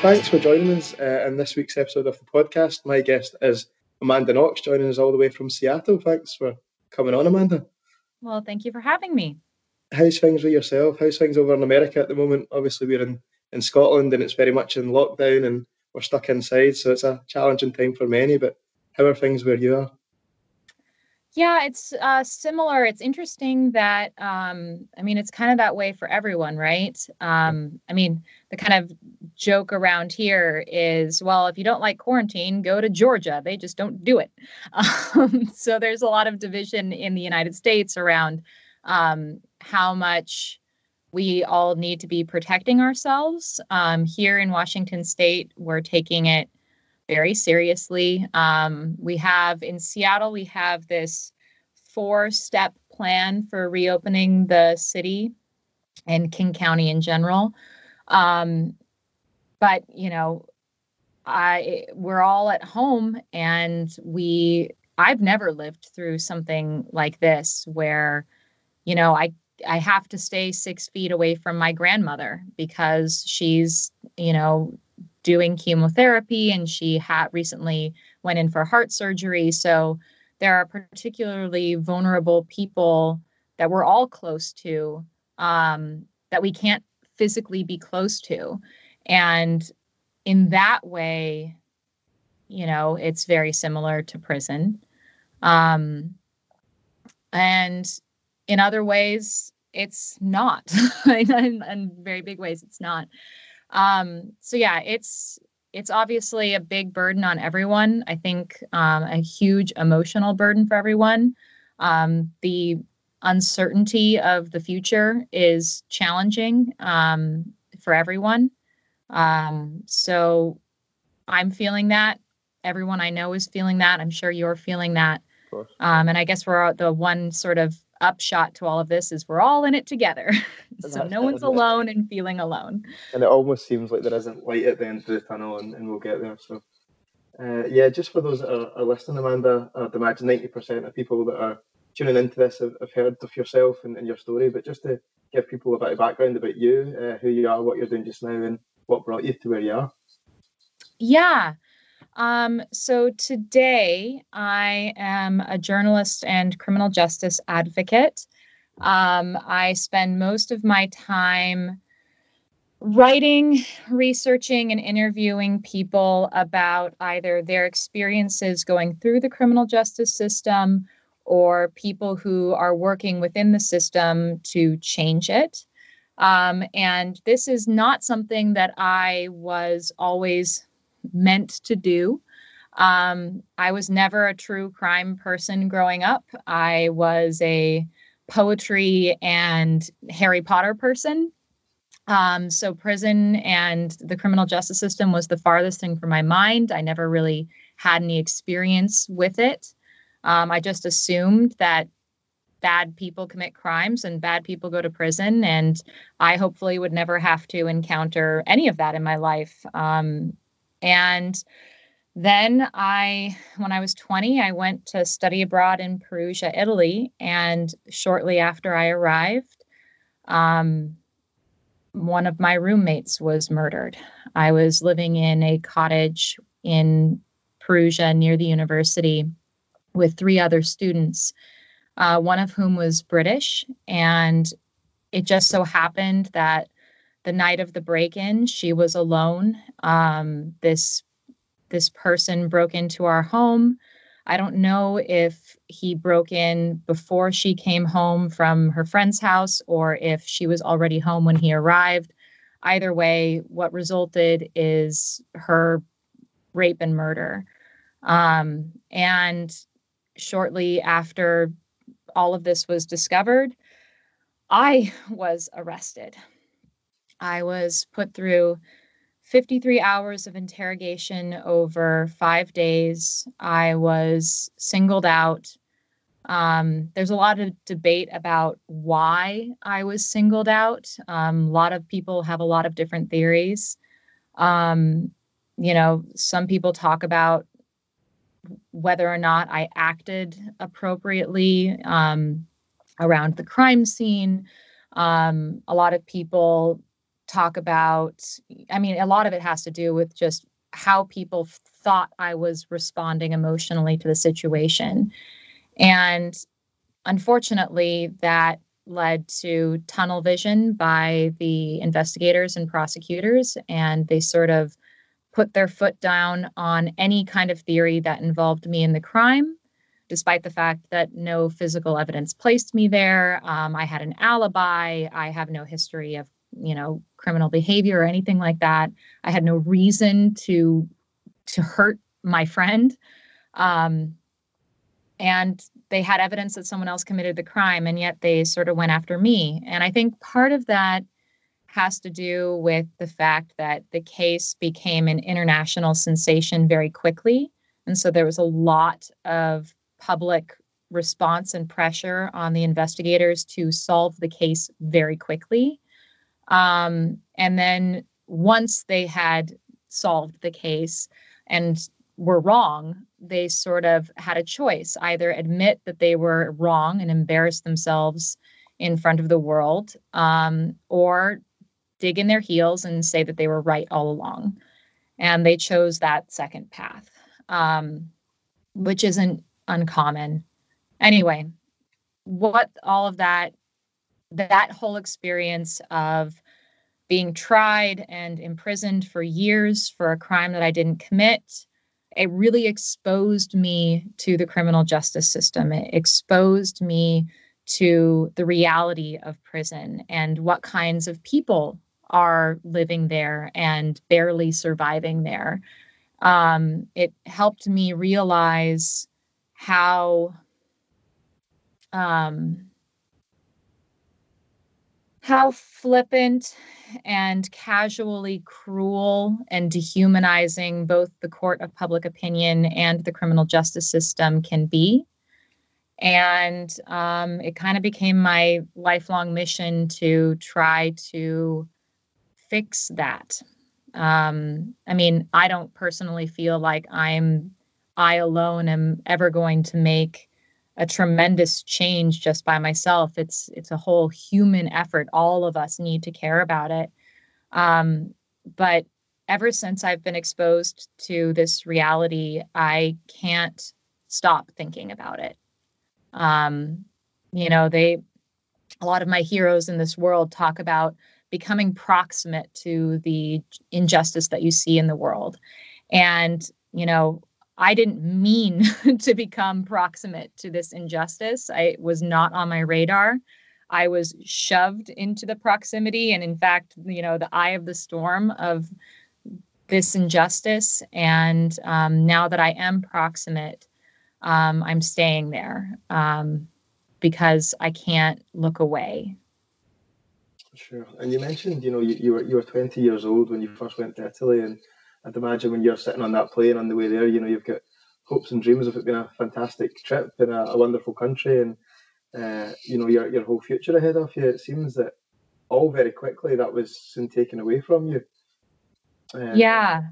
Thanks for joining us uh, in this week's episode of the podcast. My guest is Amanda Knox, joining us all the way from Seattle. Thanks for coming on, Amanda. Well, thank you for having me. How's things with yourself? How's things over in America at the moment? Obviously, we're in, in Scotland and it's very much in lockdown and we're stuck inside, so it's a challenging time for many. But how are things where you are? Yeah, it's uh, similar. It's interesting that, um, I mean, it's kind of that way for everyone, right? Um, I mean, the kind of joke around here is, well, if you don't like quarantine, go to Georgia. They just don't do it. Um, so there's a lot of division in the United States around um, how much we all need to be protecting ourselves. Um, here in Washington State, we're taking it very seriously. Um, we have in Seattle, we have this four step plan for reopening the city and King County in general. Um, but, you know, I we're all at home and we I've never lived through something like this where, you know, I I have to stay six feet away from my grandmother because she's, you know, doing chemotherapy and she had recently went in for heart surgery. So there are particularly vulnerable people that we're all close to um, that we can't physically be close to. And in that way, you know, it's very similar to prison. Um, and in other ways, it's not. in, in very big ways, it's not. Um, so yeah, it's it's obviously a big burden on everyone. I think um, a huge emotional burden for everyone. Um, the uncertainty of the future is challenging um, for everyone. Um, so I'm feeling that. Everyone I know is feeling that. I'm sure you're feeling that. Um, and I guess we're the one sort of upshot to all of this is we're all in it together. so no one's alone and feeling alone. And it almost seems like there isn't light at the end of the tunnel and, and we'll get there. So uh, yeah, just for those that are, are listening, Amanda, I'd imagine 90% of people that are tuning into this have, have heard of yourself and, and, your story, but just to give people a bit of background about you, uh, who you are, what you're doing just now, and what brought you to where you are. Yeah. Um, so today I am a journalist and criminal justice advocate. Um, I spend most of my time writing, researching, and interviewing people about either their experiences going through the criminal justice system or people who are working within the system to change it. Um, and this is not something that I was always meant to do. Um, I was never a true crime person growing up. I was a poetry and Harry Potter person. Um, so prison and the criminal justice system was the farthest thing from my mind. I never really had any experience with it. Um, I just assumed that bad people commit crimes and bad people go to prison, and I hopefully would never have to encounter any of that in my life. Um, and then I, when I was 20, I went to study abroad in Perugia, Italy. And shortly after I arrived, um, one of my roommates was murdered. I was living in a cottage in Perugia near the university with three other students, uh, one of whom was British. And it just so happened that the night of the break-in, she was alone. Um, this this person broke into our home. I don't know if he broke in before she came home from her friend's house or if she was already home when he arrived. Either way, what resulted is her rape and murder. Um, and shortly after all of this was discovered, I was arrested. I was put through 53 hours of interrogation over five days. I was singled out. Um, there's a lot of debate about why I was singled out. Um, a lot of people have a lot of different theories. Um, you know, some people talk about whether or not I acted appropriately um, around the crime scene. Um, a lot of people talk about, I mean, a lot of it has to do with just how people thought I was responding emotionally to the situation. And unfortunately, that led to tunnel vision by the investigators and prosecutors, and they sort of put their foot down on any kind of theory that involved me in the crime, despite the fact that no physical evidence placed me there. Um, I had an alibi. I have no history of, you know, criminal behavior or anything like that. I had no reason to to hurt my friend. Um, and they had evidence that someone else committed the crime and yet they sort of went after me and i think part of that has to do with the fact that the case became an international sensation very quickly and so there was a lot of public response and pressure on the investigators to solve the case very quickly um, and then once they had solved the case and were wrong, they sort of had a choice either admit that they were wrong and embarrass themselves in front of the world, um, or dig in their heels and say that they were right all along. And they chose that second path, um, which isn't uncommon. Anyway, what all of that, that whole experience of being tried and imprisoned for years for a crime that I didn't commit it really exposed me to the criminal justice system. It exposed me to the reality of prison and what kinds of people are living there and barely surviving there. Um, it helped me realize how um, how flippant and casually cruel and dehumanizing both the court of public opinion and the criminal justice system can be. And um, it kind of became my lifelong mission to try to fix that. Um, I mean, I don't personally feel like I'm, I alone am ever going to make a tremendous change just by myself. It's it's a whole human effort. All of us need to care about it. Um, but ever since I've been exposed to this reality, I can't stop thinking about it. Um, you know, they a lot of my heroes in this world talk about becoming proximate to the injustice that you see in the world. And, you know, I didn't mean to become proximate to this injustice. I was not on my radar. I was shoved into the proximity and, in fact, you know, the eye of the storm of this injustice. And um, now that I am proximate, um, I'm staying there um, because I can't look away. Sure. And you mentioned, you know, you, you were you were 20 years old when you first went to Italy, and I'd imagine when you're sitting on that plane on the way there, you know, you've got hopes and dreams of it being a fantastic trip in a, a wonderful country and, uh, you know, your, your whole future ahead of you. It seems that all very quickly that was soon taken away from you. Uh, yeah.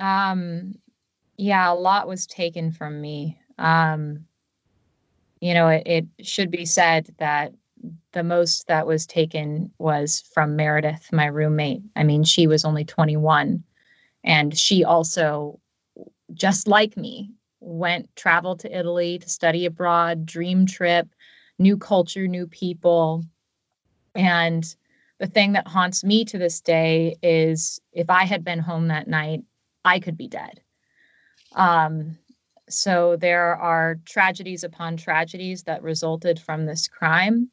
Um, yeah, a lot was taken from me. Um, you know, it, it should be said that the most that was taken was from Meredith, my roommate. I mean, she was only 21 and she also, just like me, went traveled to Italy to study abroad, dream trip, new culture, new people. And the thing that haunts me to this day is if I had been home that night, I could be dead. Um, so there are tragedies upon tragedies that resulted from this crime.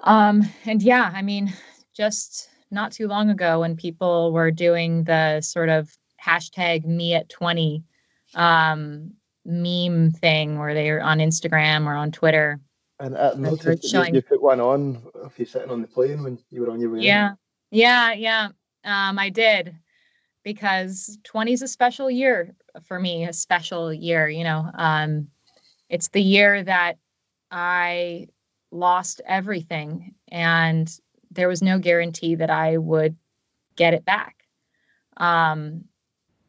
Um, and yeah, I mean, just not too long ago when people were doing the sort of hashtag me at 20 um, meme thing where they're on Instagram or on Twitter. And I noticed showing... you, put one on if you're sitting on the plane when you were on your way. Yeah, in. yeah, yeah. Um, I did because 20 is a special year for me, a special year. You know, um, it's the year that I lost everything and there was no guarantee that I would get it back. Um,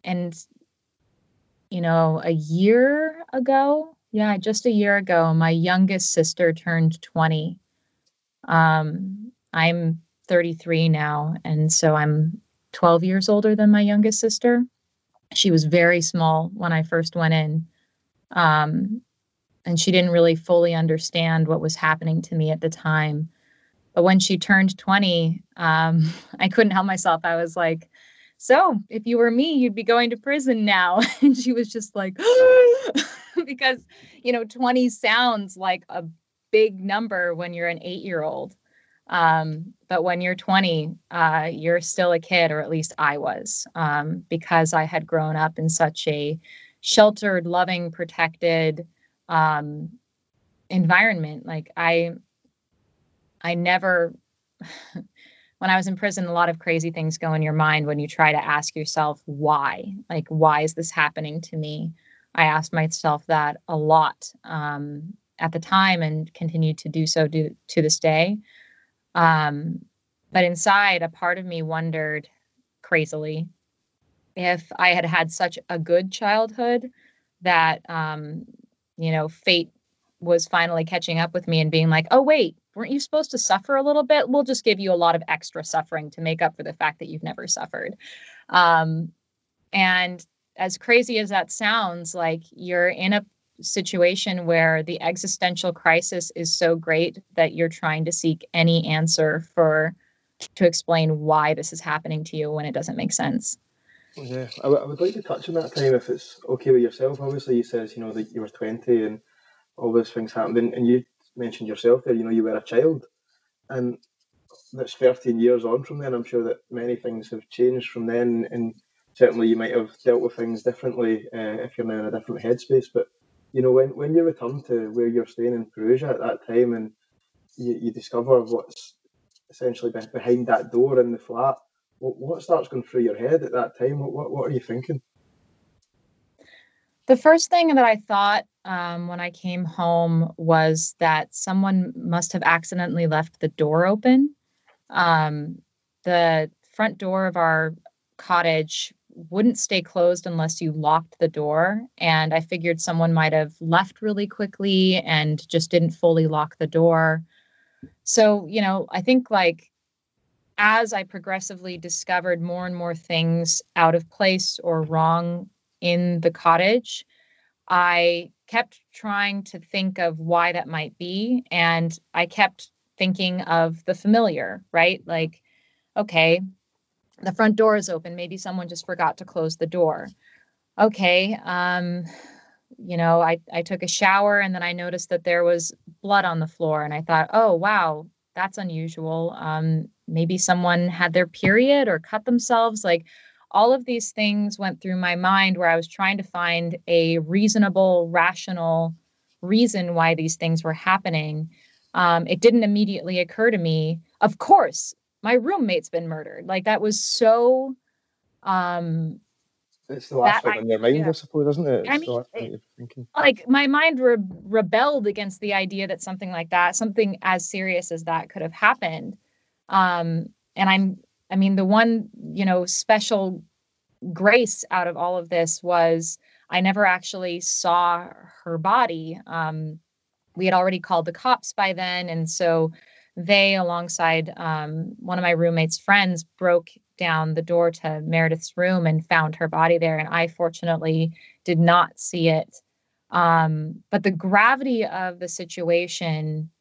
and, you know, a year ago, yeah, just a year ago, my youngest sister turned 20. Um, I'm 33 now. And so I'm 12 years older than my youngest sister. She was very small when I first went in. Um, and she didn't really fully understand what was happening to me at the time. But when she turned 20, um, I couldn't help myself. I was like, So, if you were me, you'd be going to prison now. And she was just like, Because, you know, 20 sounds like a big number when you're an eight year old. Um, but when you're 20, uh, you're still a kid, or at least I was, um, because I had grown up in such a sheltered, loving, protected um, environment. Like I, I never, when I was in prison, a lot of crazy things go in your mind when you try to ask yourself why. Like, why is this happening to me? I asked myself that a lot um, at the time and continue to do so do, to this day. Um, but inside, a part of me wondered crazily if I had had such a good childhood that, um, you know, fate was finally catching up with me and being like, oh, wait, weren't you supposed to suffer a little bit? We'll just give you a lot of extra suffering to make up for the fact that you've never suffered. Um, and as crazy as that sounds, like you're in a situation where the existential crisis is so great that you're trying to seek any answer for to explain why this is happening to you when it doesn't make sense. Yeah, I, w- I would like to touch on that time if it's okay with yourself. Obviously, you says you know that you were twenty and all those things happened, and, and you mentioned yourself there. You know, you were a child, and that's thirteen years on from then. I'm sure that many things have changed from then, and certainly you might have dealt with things differently uh, if you're now in a different headspace. But you know, when, when you return to where you're staying in Perugia at that time and you, you discover what's essentially behind that door in the flat, what, what starts going through your head at that time? What, what, what are you thinking? The first thing that I thought um, when I came home was that someone must have accidentally left the door open. Um, the front door of our cottage wouldn't stay closed unless you locked the door. And I figured someone might have left really quickly and just didn't fully lock the door. So, you know, I think like as I progressively discovered more and more things out of place or wrong in the cottage, I kept trying to think of why that might be. And I kept thinking of the familiar, right? Like, okay, the front door is open. Maybe someone just forgot to close the door. Okay. Um, you know, I, I took a shower and then I noticed that there was blood on the floor and I thought, oh, wow, that's unusual. Um, maybe someone had their period or cut themselves. Like all of these things went through my mind where I was trying to find a reasonable, rational reason why these things were happening. Um, it didn't immediately occur to me. Of course, my roommate's been murdered. Like that was so um it's the last thing on your mind. I suppose, isn't it? It's I mean, it, like my mind re- rebelled against the idea that something like that, something as serious as that, could have happened. Um, and I'm, I mean, the one, you know, special grace out of all of this was I never actually saw her body. Um, we had already called the cops by then, and so they, alongside um, one of my roommate's friends, broke down the door to Meredith's room and found her body there. And I fortunately did not see it. Um, but the gravity of the situation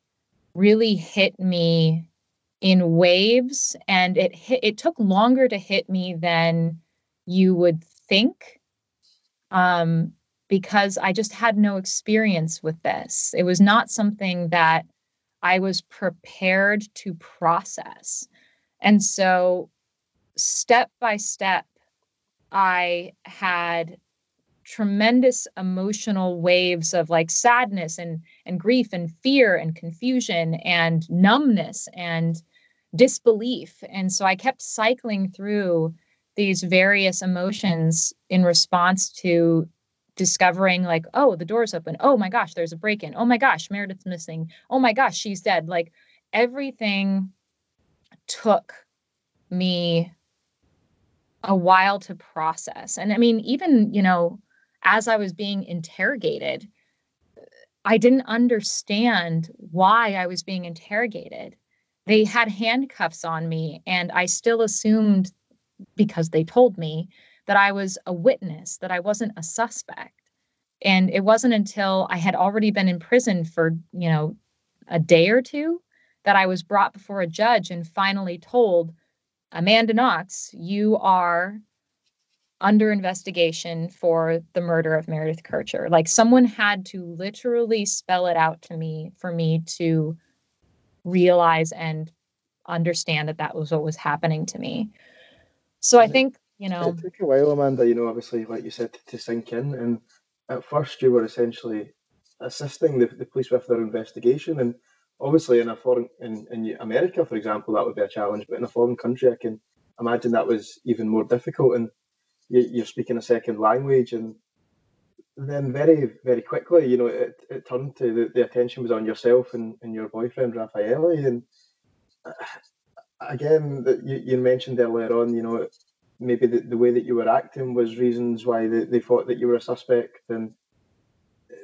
really hit me in waves, and it hit, it took longer to hit me than you would think. Um, because I just had no experience with this. It was not something that I was prepared to process. And so, step by step, I had tremendous emotional waves of like sadness and and grief and fear and confusion and numbness and disbelief. And so i kept cycling through these various emotions in response to discovering like oh the door's open. Oh my gosh there's a break in oh my gosh meredith's missing. Oh my gosh she's dead. Like everything took me a while to process. And i mean even you know as i was being interrogated i didn't understand why i was being interrogated they had handcuffs on me and I still assumed because they told me that I was a witness, that I wasn't a suspect. And it wasn't until I had already been in prison for, you know, a day or two that I was brought before a judge and finally told, Amanda Knox, you are under investigation for the murder of Meredith Kercher. Like someone had to literally spell it out to me for me to realize and understand that that was what was happening to me. So I think, you know. It took a while, Amanda, you know, obviously, like you said, to, to sink in. And at first, you were essentially assisting the, the police with their investigation. And obviously, in a foreign, in, in America, for example, that would be a challenge. But in a foreign country, I can imagine that was even more difficult. And you're speaking a second language and then very very quickly you know it, it turned to the, the attention was on yourself and, and your boyfriend Raffaele and uh, again that you, you mentioned earlier on you know maybe the, the way that you were acting was reasons why they, they thought that you were a suspect and uh,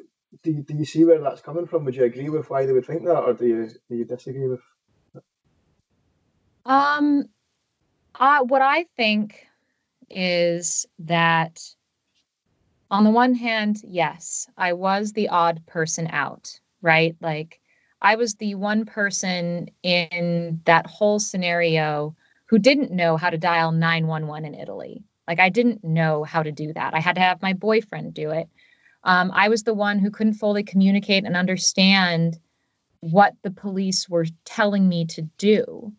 do do you see where that's coming from? Would you agree with why they would think that or do you do you disagree with um uh, what i think is that on the one hand, yes, I was the odd person out, right? Like I was the one person in that whole scenario who didn't know how to dial 911 in Italy. Like I didn't know how to do that. I had to have my boyfriend do it. Um, I was the one who couldn't fully communicate and understand what the police were telling me to do.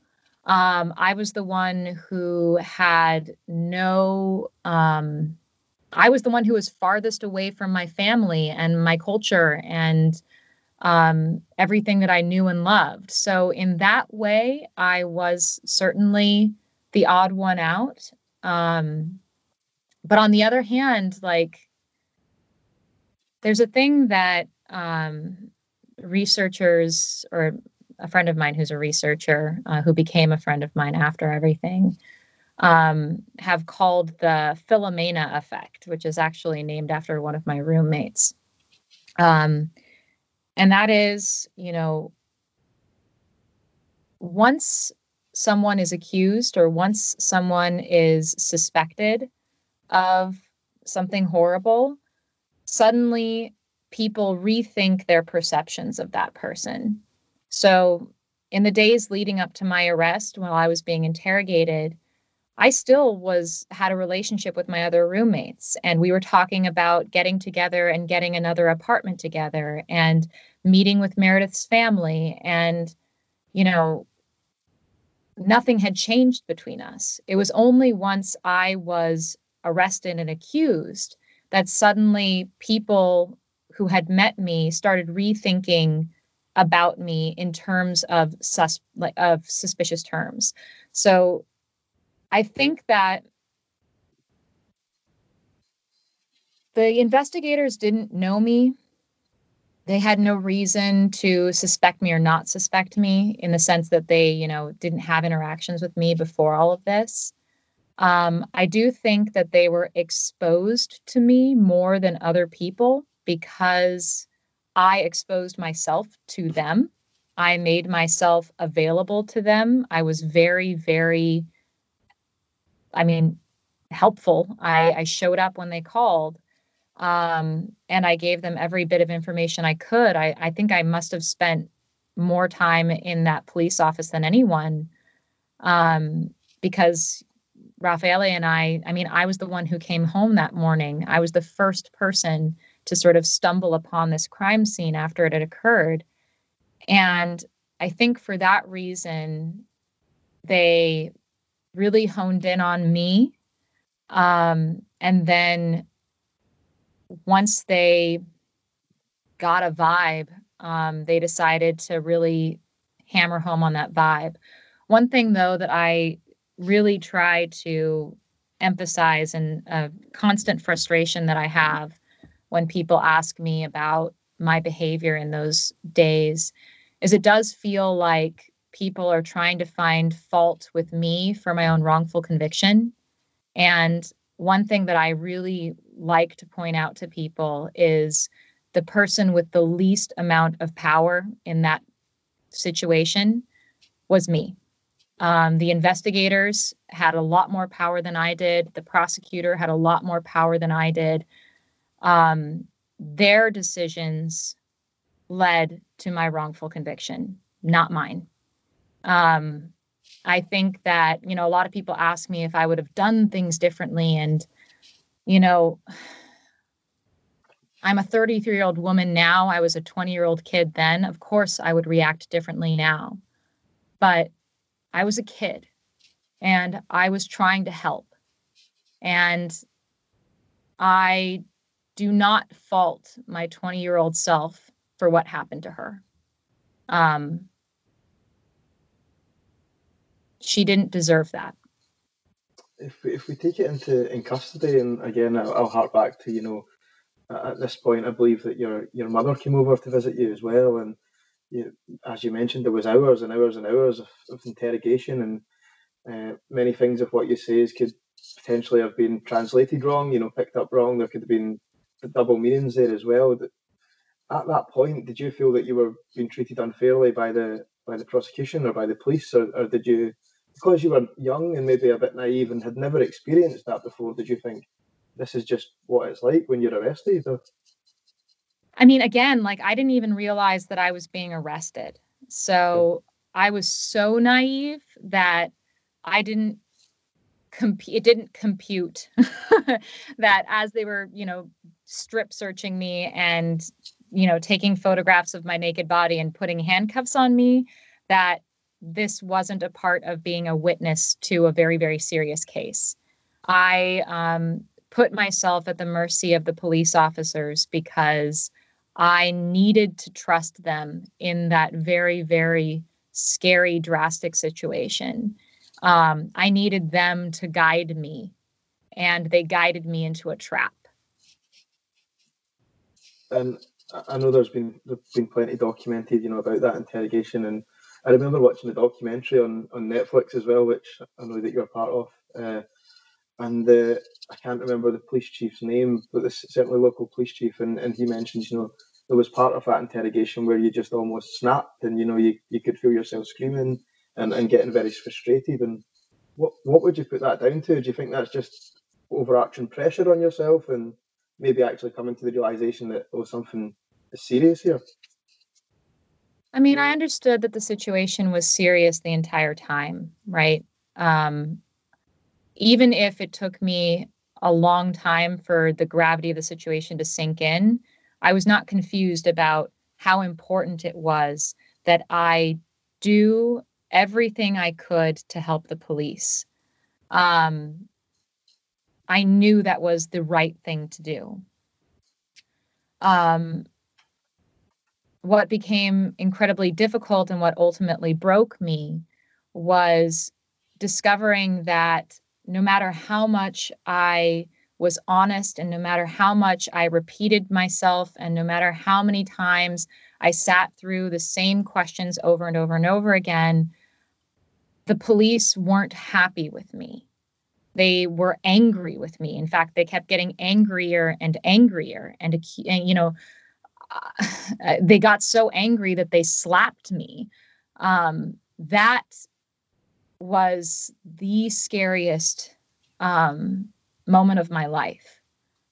Um, I was the one who had no, um, I was the one who was farthest away from my family and my culture and um, everything that I knew and loved. So, in that way, I was certainly the odd one out. Um, but on the other hand, like, there's a thing that um, researchers or a friend of mine who's a researcher uh, who became a friend of mine after everything um, have called the Filomena effect, which is actually named after one of my roommates. Um, and that is, you know, once someone is accused or once someone is suspected of something horrible, suddenly people rethink their perceptions of that person. So, in the days leading up to my arrest, while I was being interrogated, I still was had a relationship with my other roommates and we were talking about getting together and getting another apartment together and meeting with Meredith's family and you know nothing had changed between us. It was only once I was arrested and accused that suddenly people who had met me started rethinking about me in terms of sus of suspicious terms. So I think that the investigators didn't know me. They had no reason to suspect me or not suspect me in the sense that they, you know, didn't have interactions with me before all of this. Um, I do think that they were exposed to me more than other people because I exposed myself to them. I made myself available to them. I was very, very, I mean, helpful. I, I showed up when they called. Um, and I gave them every bit of information I could. I, I think I must have spent more time in that police office than anyone um, because Raffaele and I, I mean, I was the one who came home that morning. I was the first person to sort of stumble upon this crime scene after it had occurred. And I think for that reason, they really honed in on me. Um, and then once they got a vibe, um, they decided to really hammer home on that vibe. One thing, though, that I really try to emphasize and a constant frustration that I have when people ask me about my behavior in those days is it does feel like people are trying to find fault with me for my own wrongful conviction. And one thing that I really like to point out to people is the person with the least amount of power in that situation was me. Um, the investigators had a lot more power than I did. The prosecutor had a lot more power than I did. Um, their decisions led to my wrongful conviction, not mine. Um, I think that, you know, a lot of people ask me if I would have done things differently. And, you know, I'm a 33 year old woman now. I was a 20 year old kid then. Of course, I would react differently now. But I was a kid and I was trying to help. And I do not fault my 20 year old self for what happened to her. Um, she didn't deserve that. If we, if we take it into in custody, and again, I'll, I'll hark back to you know, at this point, I believe that your your mother came over to visit you as well, and you, as you mentioned, there was hours and hours and hours of, of interrogation, and uh, many things of what you say is could potentially have been translated wrong, you know, picked up wrong. There could have been double meanings there as well. At that point, did you feel that you were being treated unfairly by the by the prosecution or by the police, or, or did you, because you were young and maybe a bit naive and had never experienced that before, did you think this is just what it's like when you're arrested? Or? I mean, again, like I didn't even realize that I was being arrested. So I was so naive that I didn't compute it didn't compute that as they were, you know, strip searching me and you know, taking photographs of my naked body and putting handcuffs on me, that this wasn't a part of being a witness to a very, very serious case. I um, put myself at the mercy of the police officers because I needed to trust them in that very, very scary, drastic situation. Um, I needed them to guide me, and they guided me into a trap. And I know there's been there's been plenty documented, you know, about that interrogation, and I remember watching a documentary on on Netflix as well, which I know that you're a part of. Uh, and the I can't remember the police chief's name, but this certainly local police chief, and, and he mentions, you know, there was part of that interrogation where you just almost snapped and you know you, you could feel yourself screaming and, and getting very frustrated and what what would you put that down to do you think that's just overarching pressure on yourself and maybe actually coming to the realization that oh something is serious here i mean i understood that the situation was serious the entire time right um, even if it took me a long time for the gravity of the situation to sink in I was not confused about how important it was that I do everything I could to help the police. Um, I knew that was the right thing to do. Um, what became incredibly difficult and what ultimately broke me was discovering that no matter how much I was honest and no matter how much I repeated myself and no matter how many times I sat through the same questions over and over and over again, the police weren't happy with me. They were angry with me. In fact, they kept getting angrier and angrier. And, you know, uh, they got so angry that they slapped me. Um, that was the scariest um, moment of my life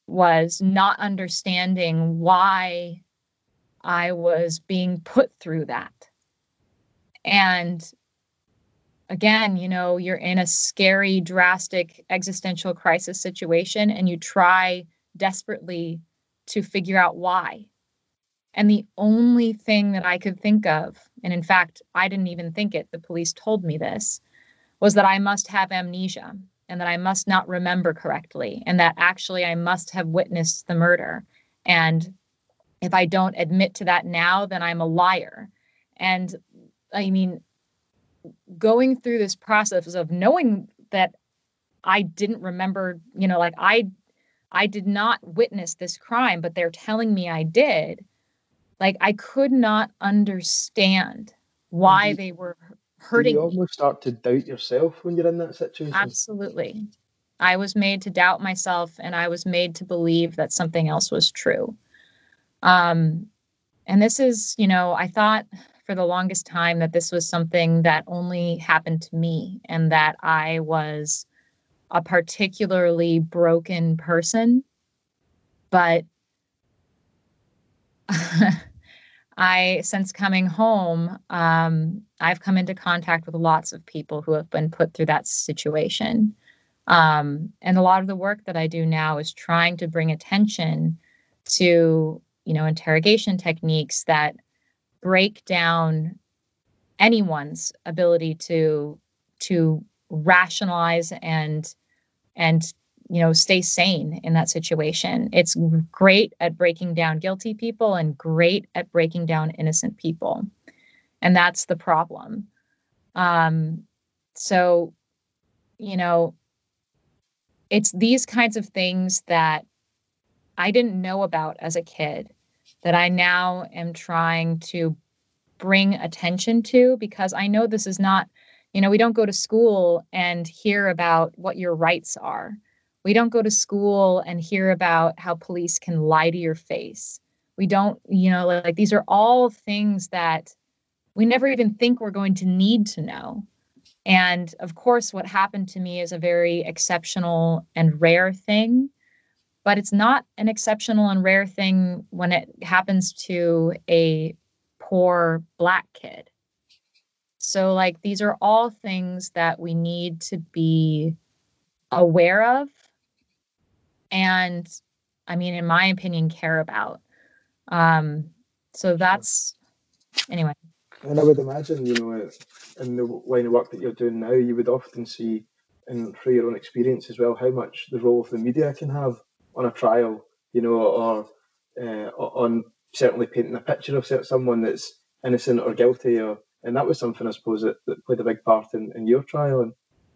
was not understanding why I was being put through that. And again, you know, you're in a scary, drastic existential crisis situation and you try desperately to figure out why. And the only thing that I could think of, and in fact, I didn't even think it, the police told me this, was that I must have amnesia and that I must not remember correctly, and that actually I must have witnessed the murder. And if I don't admit to that now, then I'm a liar. And I mean, going through this process of knowing that I didn't remember, you know, like I I did not witness this crime, but they're telling me I did. Like I could not understand why they were hurting. you almost start to doubt yourself when you're in that situation. Absolutely. I was made to doubt myself and I was made to believe that something else was true. Um, and this is, you know, I thought for the longest time that this was something that only happened to me and that I was a particularly broken person. But I, since coming home, um, I've come into contact with lots of people who have been put through that situation. Um, and a lot of the work that I do now is trying to bring attention to, you know, interrogation techniques that break down anyone's ability to to rationalize and and you know stay sane in that situation. It's great at breaking down guilty people and great at breaking down innocent people. And that's the problem. Um so you know it's these kinds of things that i didn't know about as a kid that i now am trying to bring attention to because i know this is not you know we don't go to school and hear about what your rights are we don't go to school and hear about how police can lie to your face. We don't, you know, like, these are all things that we never even think we're going to need to know. And of course, what happened to me is a very exceptional and rare thing, but it's not an exceptional and rare thing when it happens to a poor Black kid. So, like, these are all things that we need to be aware of and I mean, in my opinion, care about. Um, so that's anyway. And I would imagine, you know, in the line of work that you're doing now, you would often see, and through your own experience as well, how much the role of the media can have on a trial, you know, or uh, on certainly painting a picture of someone that's innocent or guilty, or and that was something I suppose that, that played a big part in, in your trial. And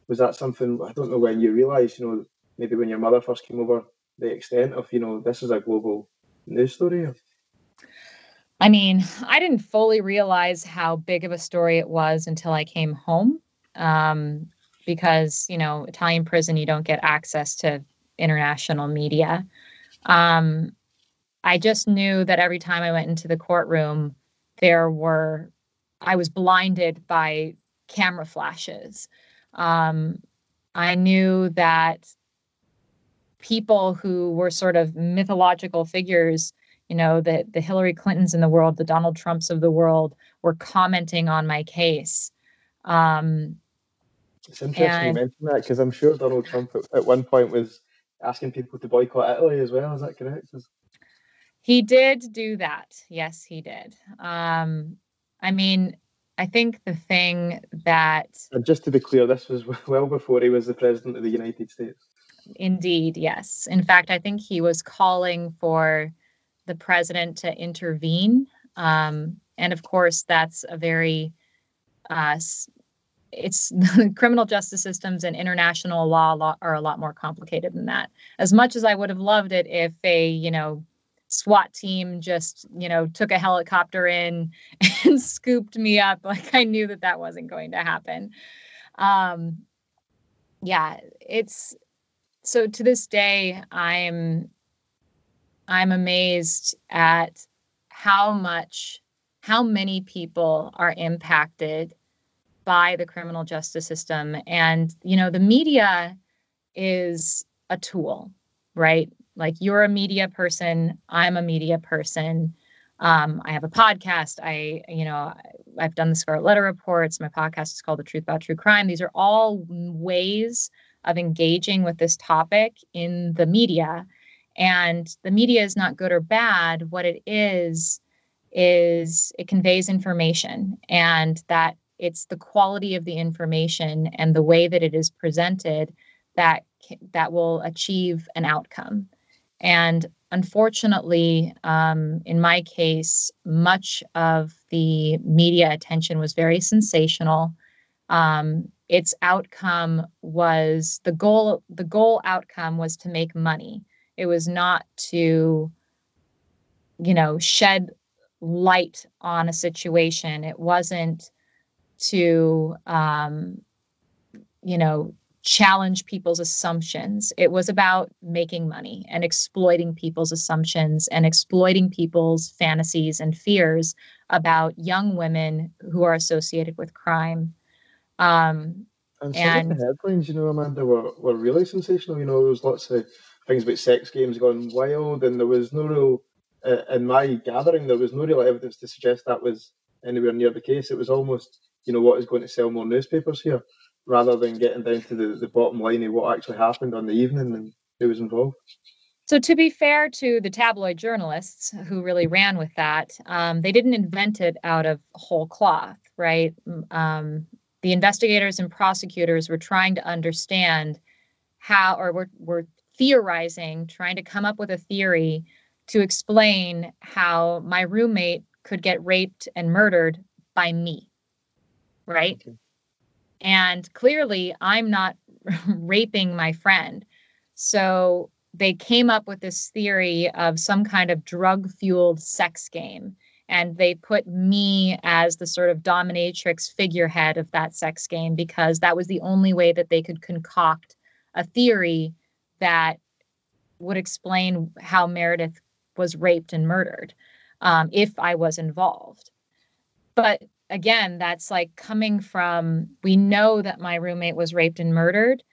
was that something I don't know when you realised, you know, maybe when your mother first came over, the extent of you know this is a global news story? I mean, I didn't fully realize how big of a story it was until I came home, um, because you know Italian prison you don't get access to international media. Um, I just knew that every time I went into the courtroom, there were I was blinded by camera flashes. Um, I knew that people who were sort of mythological figures you know the the hillary clintons in the world the donald trumps of the world were commenting on my case um, it's interesting and, you mention that because i'm sure donald trump at, at, one point was asking people to boycott italy as well is that correct he did do that yes he did um, i mean I think the thing that. And just to be clear, this was well before he was the president of the United States. Indeed, yes. In fact, I think he was calling for the president to intervene. Um, and of course, that's a very, uh, it's criminal justice systems and international law, law are a lot more complicated than that. As much as I would have loved it if a, you know, SWAT team just, you know, took a helicopter in and scooped me up. Like I knew that that wasn't going to happen. Um, yeah, it's so to this day i'm i'm amazed at how much how many people are impacted by the criminal justice system. And you know the media is a tool right? Like you're a media person i'm a media person. Um, i have a podcast i you know i've done the scarlet letter reports my podcast is called the truth about true crime. These are all ways of engaging with this topic in the media. And the media is not good or bad. What it is, is it conveys information and that it's the quality of the information and the way that it is presented that that will achieve an outcome. And unfortunately, um, in my case, much of the media attention was very sensational. Um, its outcome was the goal the goal outcome was to make money it was not to you know shed light on a situation it wasn't to um, you know challenge people's assumptions. It was about making money and exploiting people's assumptions and exploiting people's fantasies and fears about young women who are associated with crime. Um, and some and, of the headlines, you know, Amanda, were, were really sensational. You know, there was lots of things about sex games going wild, and there was no real, uh, in my gathering, there was no real evidence to suggest that was anywhere near the case. It was almost, you know, what is going to sell more newspapers here, rather than getting down to the, the bottom line of what actually happened on the evening and who was involved. So, to be fair to the tabloid journalists who really ran with that, um, they didn't invent it out of whole cloth, right? Um, the investigators and prosecutors were trying to understand how, or were, were theorizing, trying to come up with a theory to explain how my roommate could get raped and murdered by me, right? Okay. And clearly, I'm not raping my friend. So they came up with this theory of some kind of drug fueled sex game and they put me as the sort of dominatrix figurehead of that sex game because that was the only way that they could concoct a theory that would explain how Meredith was raped and murdered um, if I was involved. But again, that's like coming from we know that my roommate was raped and murdered.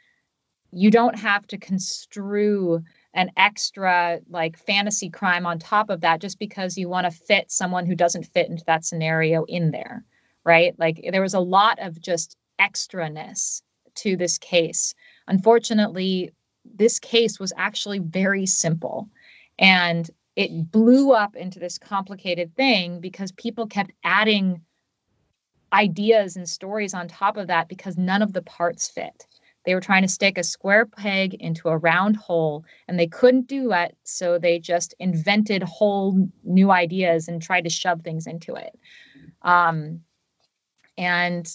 You don't have to construe an extra like fantasy crime on top of that just because you want to fit someone who doesn't fit into that scenario in there, right? Like there was a lot of just extraness to this case. Unfortunately, this case was actually very simple and it blew up into this complicated thing because people kept adding ideas and stories on top of that because none of the parts fit. They were trying to stick a square peg into a round hole and they couldn't do it. So they just invented whole new ideas and tried to shove things into it. Um, and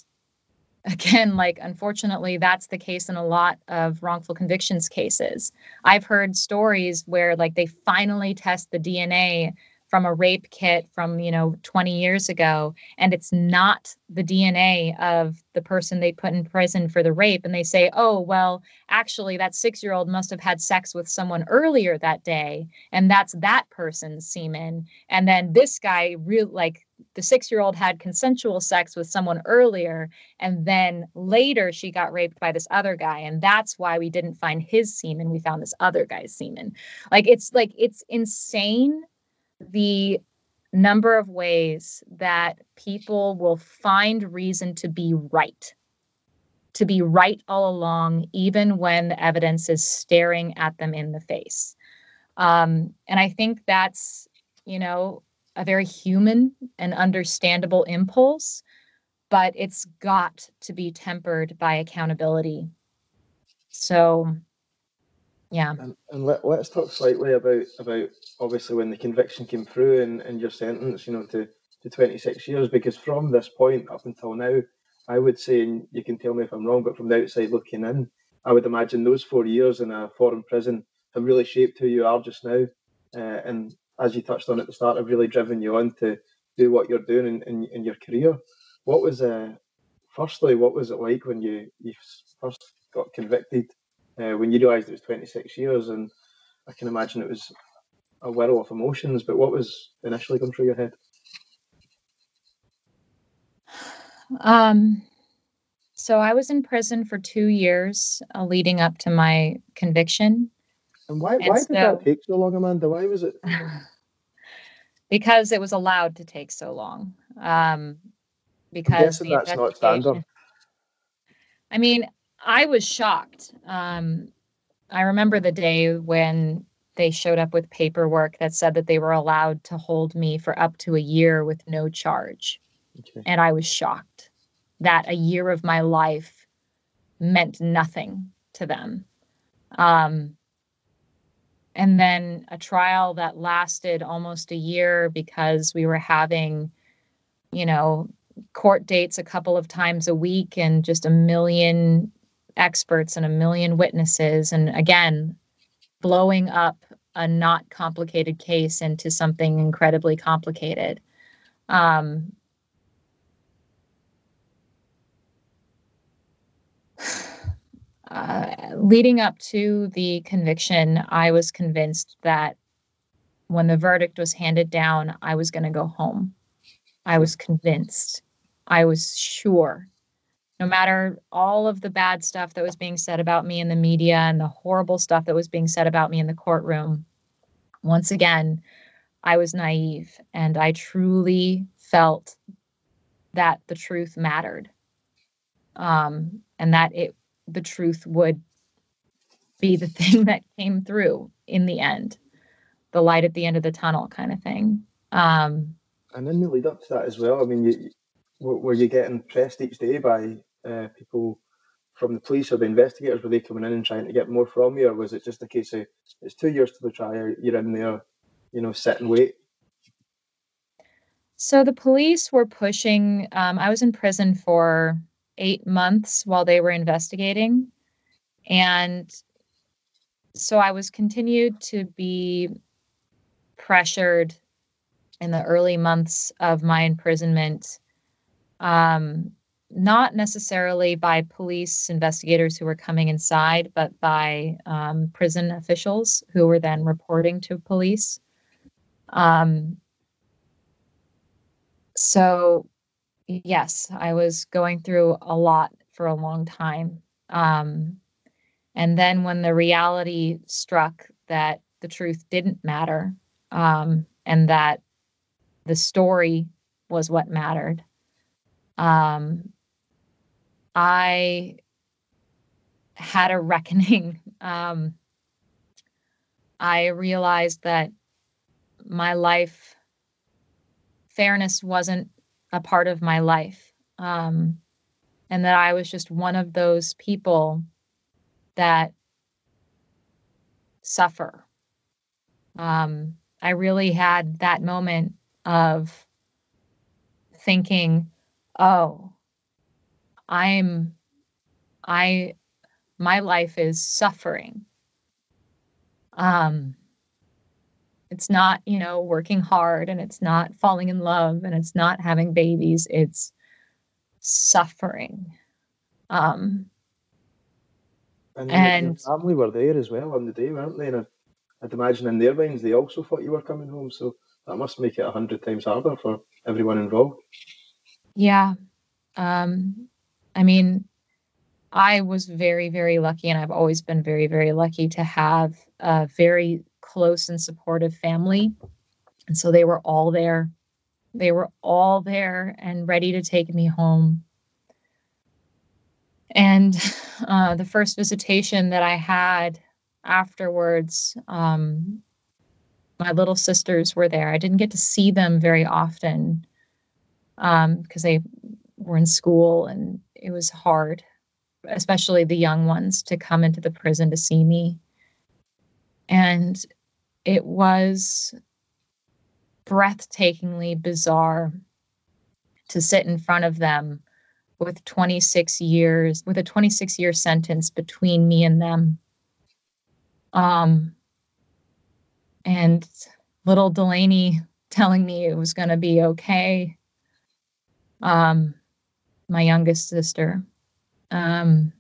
again, like unfortunately, that's the case in a lot of wrongful convictions cases. I've heard stories where like they finally test the DNA from a rape kit from you know 20 years ago and it's not the dna of the person they put in prison for the rape and they say oh well actually that 6 year old must have had sex with someone earlier that day and that's that person's semen. And then this guy real like the 6 year old had consensual sex with someone earlier and then later she got raped by this other guy and that's why we didn't find his semen we found this other guy's semen. Like it's like it's insane the number of ways that people will find reason to be right, to be right all along, even when the evidence is staring at them in the face. Um, and I think that's, you know, a very human and understandable impulse, but it's got to be tempered by accountability. So, yeah. And, and let, let's talk slightly about about obviously when the conviction came through and, and your sentence, you know, to, to 26 years, because from this point up until now, I would say, and you can tell me if I'm wrong, but from the outside looking in, I would imagine those four years in a foreign prison have really shaped who you are just now. Uh, and as you touched on at the start, have really driven you on to do what you're doing in, in, in your career. What was, uh, firstly, what was it like when you, you first got convicted uh, when you realised it was 26 years, and I can imagine it was a whirl of emotions. But what was initially going through your head? Um, so I was in prison for two years uh, leading up to my conviction. And why? And why so, did that take so long, Amanda? Why was it? because it was allowed to take so long. Um, because that's not standard. I mean, I was shocked. Um, I remember the day when they showed up with paperwork that said that they were allowed to hold me for up to a year with no charge. Okay. And I was shocked that a year of my life meant nothing to them. Um, and then a trial that lasted almost a year because we were having, you know, court dates a couple of times a week and just a million experts and a million witnesses. And again, blowing up a not complicated case into something incredibly complicated. Um, uh, leading up to the conviction, I was convinced that when the verdict was handed down, I was going to go home. I was convinced. I was sure. No matter all of the bad stuff that was being said about me in the media and the horrible stuff that was being said about me in the courtroom, once again, I was naive and I truly felt that the truth mattered um, and that it the truth would be the thing that came through in the end the light at the end of the tunnel kind of thing um, and in the lead up to that as well. I mean you, were you getting pressed each day by uh, people from the police or the investigators were they coming in and trying to get more from you or was it just a case of it's two years to the trial you're in there you know sit and wait so the police were pushing um, i was in prison for eight months while they were investigating. And so I was continued to be pressured in the early months of my imprisonment, um, not necessarily by police investigators who were coming inside, but by um, prison officials who were then reporting to police. Um, so yes, I was going through a lot for a long time. Um, and then when the reality struck that the truth didn't matter um, and that the story was what mattered, um, I had a reckoning. Um, I realized that my life fairness wasn't a part of my life. Um, and that I was just one of those people that suffer. Um, I really had that moment of thinking, oh, I'm, I, my life is suffering. Um, it's not, you know, working hard and it's not falling in love and it's not having babies. It's suffering. Um, and, and your family were there as well on the day, weren't they? And I'd imagine in their minds they also thought you were coming home. So that must make it a hundred times harder for everyone involved. Yeah. Um, I mean, I was very, very lucky, and I've always been very, very lucky to have a very close and supportive family. And so they were all there. They were all there and ready to take me home. And uh, the first visitation that I had afterwards, um, my little sisters were there. I didn't get to see them very often because um, they were in school and it was hard, especially the young ones, to come into the prison to see me. And it was breathtakingly bizarre to sit in front of them with 26 years with a 26 year sentence between me and them um and little delaney telling me it was going to be okay um my youngest sister um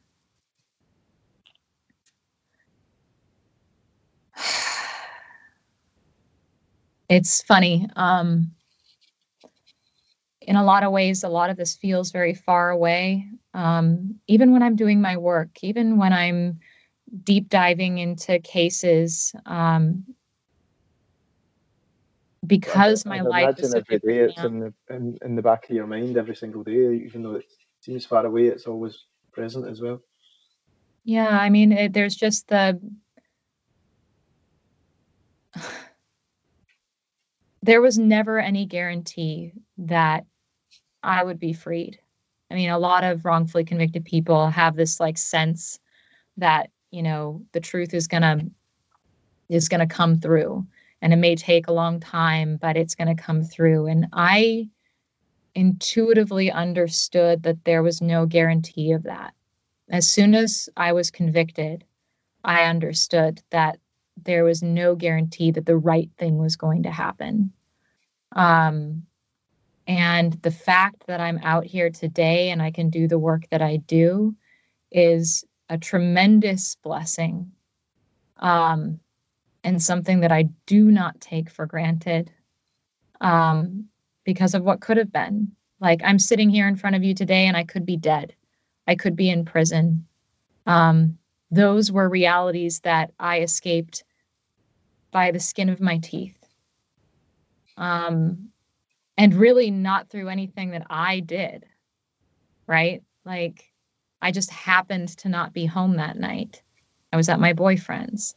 it's funny. Um, in a lot of ways, a lot of this feels very far away. Um, even when I'm doing my work, even when I'm deep diving into cases, um, because my life is so every day it's in the in, in the back of your mind every single day, even though it seems far away, it's always present as well. Yeah, I mean, it, there's just the there was never any guarantee that I would be freed. I mean, a lot of wrongfully convicted people have this like sense that, you know, the truth is to is to come through and it may take a long time, but it's going to come through and I intuitively understood that there was no guarantee of that. As soon as I was convicted, I understood that there was no guarantee that the right thing was going to happen. Um, and the fact that I'm out here today and I can do the work that I do is a tremendous blessing um, and something that I do not take for granted um, because of what could have been. Like I'm sitting here in front of you today and I could be dead. I could be in prison. Um, those were realities that I escaped by the skin of my teeth. Um, and really not through anything that I did, right? Like I just happened to not be home that night. I was at my boyfriend's.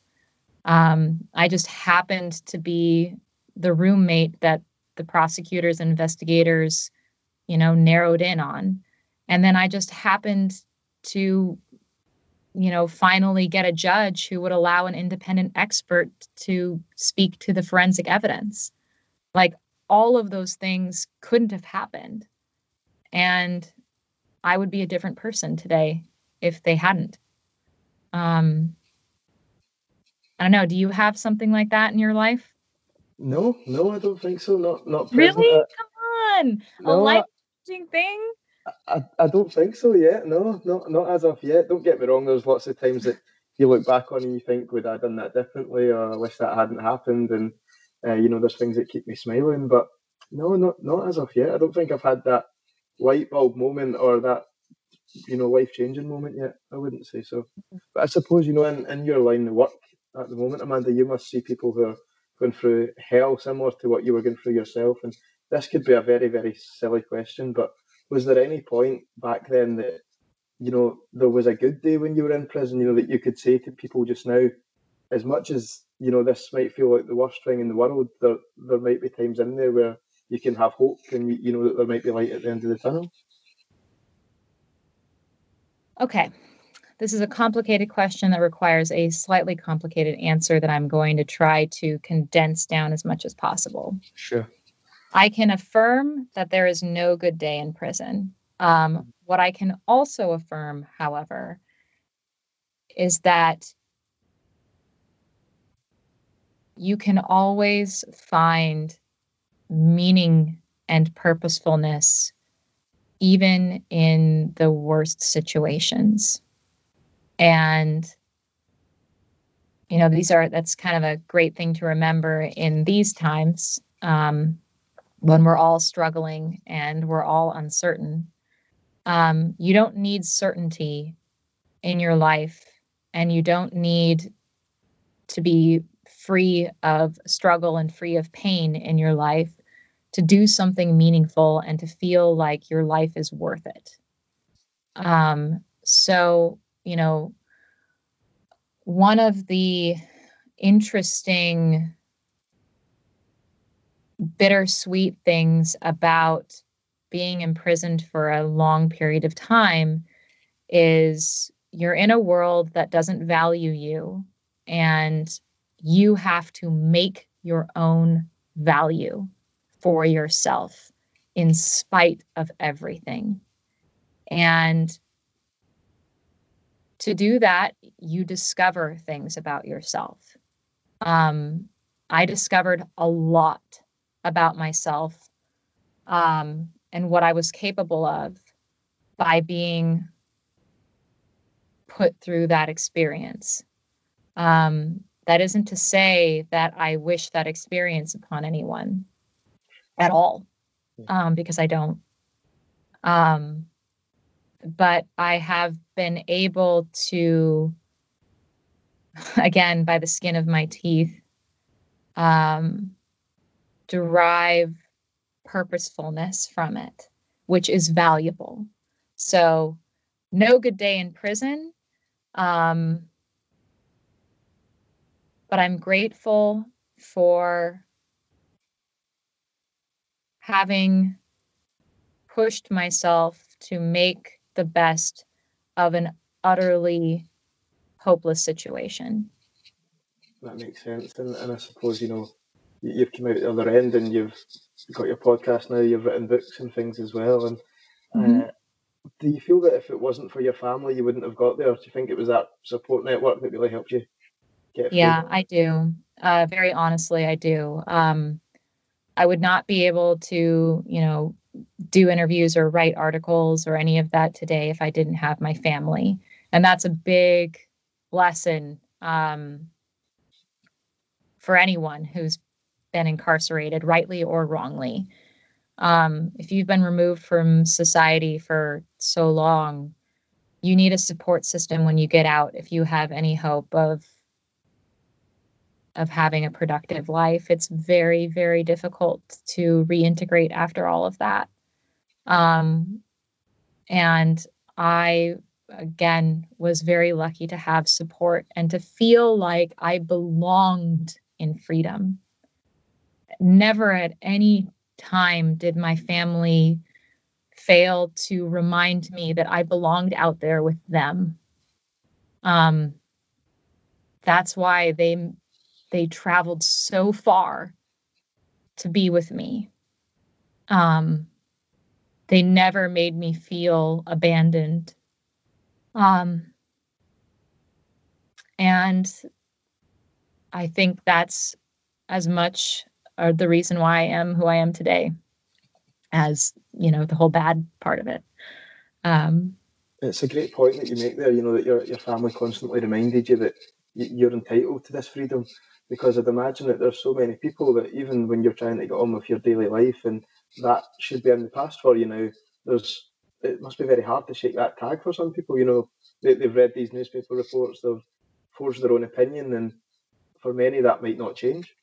Um, I just happened to be the roommate that the prosecutors and investigators, you know, narrowed in on. And then I just happened to, you know, finally get a judge who would allow an independent expert to speak to the forensic evidence. Like all of those things couldn't have happened. And I would be a different person today if they hadn't. Um, I don't know. Do you have something like that in your life? No, no, I don't think so. Not not present. really. Come on, no, a life changing thing. I, I don't think so yet. No, not not as of yet. Don't get me wrong. There's lots of times that you look back on and you think, would I have done that differently, or I wish that hadn't happened. And uh, you know, there's things that keep me smiling. But no, not not as of yet. I don't think I've had that light bulb moment or that you know life changing moment yet. I wouldn't say so. But I suppose you know in, in your line of work at the moment, Amanda, you must see people who are going through hell similar to what you were going through yourself. And this could be a very very silly question, but was there any point back then that you know there was a good day when you were in prison? You know that you could say to people just now, as much as you know this might feel like the worst thing in the world, there there might be times in there where you can have hope and you know that there might be light at the end of the tunnel. Okay. This is a complicated question that requires a slightly complicated answer that I'm going to try to condense down as much as possible. Sure. I can affirm that there is no good day in prison. Um, what I can also affirm, however, is that you can always find meaning and purposefulness even in the worst situations. And, you know, these are, that's kind of a great thing to remember in these times um, when we're all struggling and we're all uncertain. Um, you don't need certainty in your life, and you don't need to be free of struggle and free of pain in your life to do something meaningful and to feel like your life is worth it. Um, so, you know, one of the interesting, bittersweet things about being imprisoned for a long period of time is you're in a world that doesn't value you and you have to make your own value for yourself in spite of everything. And to do that, you discover things about yourself. Um, I discovered a lot about myself um, and what I was capable of by being put through that experience. Um, that isn't to say that I wish that experience upon anyone at all, um, because I don't. Um, but I have been able to, again, by the skin of my teeth, um, derive purposefulness from it, which is valuable. So, no good day in prison. Um, but I'm grateful for having pushed myself to make the best of an utterly hopeless situation. That makes sense. And, and I suppose, you know, you've come out the other end and you've got your podcast now, you've written books and things as well. And mm-hmm. uh, do you feel that if it wasn't for your family, you wouldn't have got there? Do you think it was that support network that really helped you get Yeah, I do. Uh, very honestly, I do. Um, I would not be able to, you know, do interviews or write articles or any of that today if I didn't have my family and that's a big lesson um, for anyone who's been incarcerated, rightly or wrongly. Um, if you've been removed from society for so long, you need a support system when you get out if you have any hope of of having a productive life. It's very, very difficult to reintegrate after all of that. Um, and I, again, was very lucky to have support and to feel like I belonged in freedom. Never at any time did my family fail to remind me that I belonged out there with them. Um, that's why they they traveled so far to be with me. Um, they never made me feel abandoned. Um, and I think that's as much uh, the reason why I am who I am today as, you know, the whole bad part of it. Um, it's a great point that you make there, you know, that your, your family constantly reminded you that you're entitled to this freedom because I'd imagine that there's so many people that even when you're trying to get on with your daily life and that should be in the past for you now, there's it must be very hard to shake that tag for some people. You know, they, they've read these newspaper reports, they've forged their own opinion, and for many that might not change.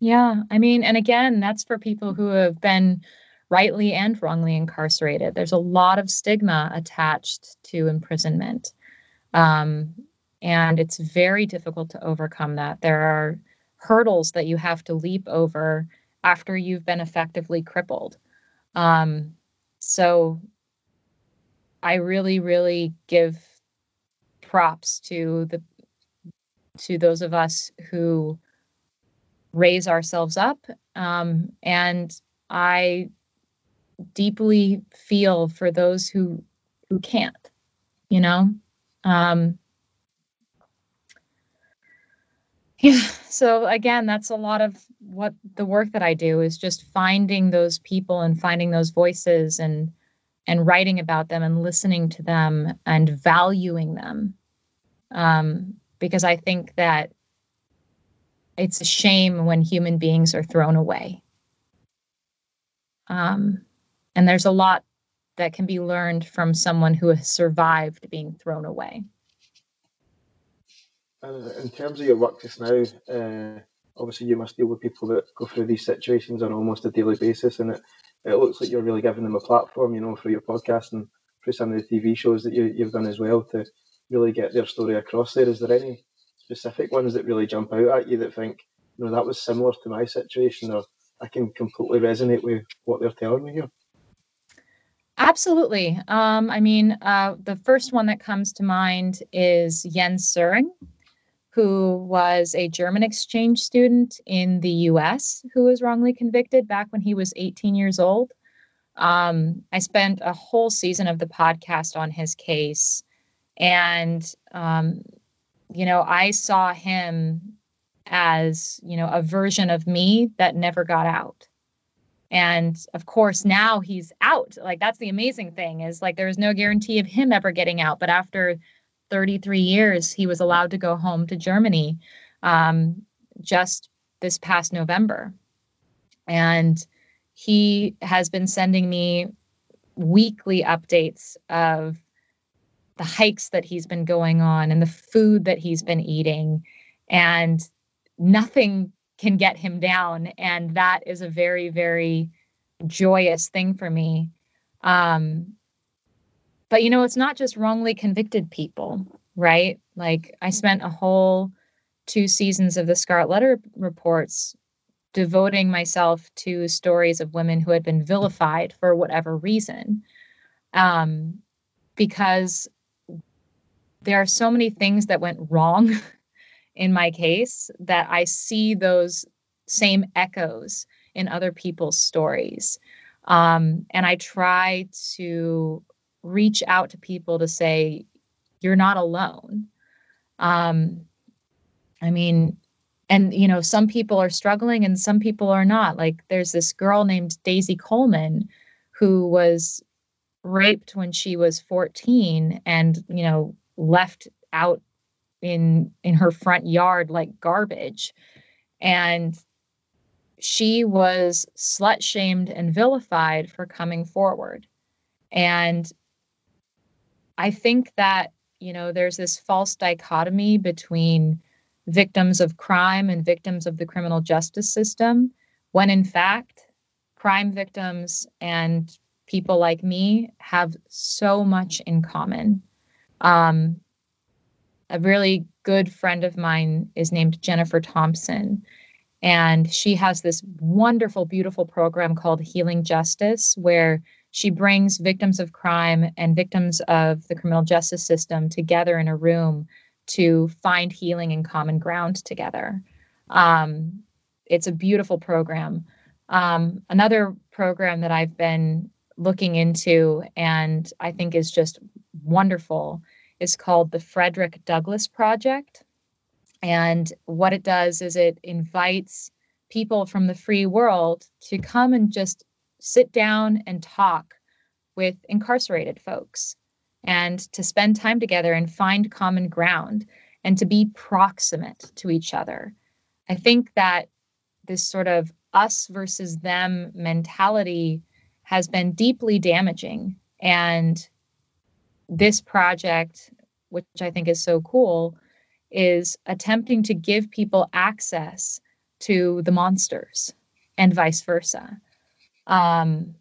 Yeah, I mean, and again, that's for people who have been rightly and wrongly incarcerated. There's a lot of stigma attached to imprisonment. Um, and it's very difficult to overcome that. There are hurdles that you have to leap over after you've been effectively crippled. Um, so I really, really give props to the to those of us who raise ourselves up um, and i deeply feel for those who who can't you know um, yeah so again that's a lot of what the work that i do is just finding those people and finding those voices and and writing about them and listening to them and valuing them. Um, because i think that it's a shame when human beings are thrown away. Um, and there's a lot that can be learned from someone who has survived being thrown away uh, in terms of your work just now, uh, obviously you must deal with people that go through these situations on almost a daily basis, and it, it looks like you're really giving them a platform, you know, through your podcast and through some of the TV shows that you, you've done as well to really get their story across there. Is there any specific ones that really jump out at you that think, you know, that was similar to my situation, or I can completely resonate with what they're telling me here? Absolutely. Um, I mean, uh, the first one that comes to mind is Jens Söring who was a German exchange student in the US who was wrongly convicted back when he was 18 years old. Um, I spent a whole season of the podcast on his case. And, um, you know, I saw him as, you know, a version of me that never got out. And of course, now he's out. Like, that's the amazing thing is like, there was no guarantee of him ever getting out. But after 33 years, he was allowed to go home to Germany um, just this past November. And he has been sending me weekly updates of the hikes that he's been going on and the food that he's been eating. And nothing can get him down. And that is a very, very joyous thing for me. Um, but you know, it's not just wrongly convicted people, right? Like I spent a whole two seasons of the Scarlet Letter reports devoting myself to stories of women who had been vilified for whatever reason. Um, because there are so many things that went wrong in my case that I see those same echoes in other people's stories. Um, and I try to reach out to people to say you're not alone. Um i mean and you know some people are struggling and some people are not. Like there's this girl named daisy coleman who was raped when she was 14 and you know left out in in her front yard like garbage. And she was slut shamed and vilified for coming forward. And i think that you know there's this false dichotomy between victims of crime and victims of the criminal justice system when in fact crime victims and people like me have so much in common um, a really good friend of mine is named Jennifer Thompson. And she has this wonderful, beautiful program called Healing Justice, where she brings victims of crime and victims of the criminal justice system together in a room to find healing and common ground together. Um, it's a beautiful program. Um, another program that I've been looking into and I think is just wonderful is called the Frederick Douglass Project. And what it does is it invites people from the free world to come and just sit down and talk with incarcerated folks and to spend time together and find common ground and to be proximate to each other. I think that this sort of us versus them mentality has been deeply damaging. And this project, which I think is so cool, is attempting to give people access to the monsters and vice versa. Um,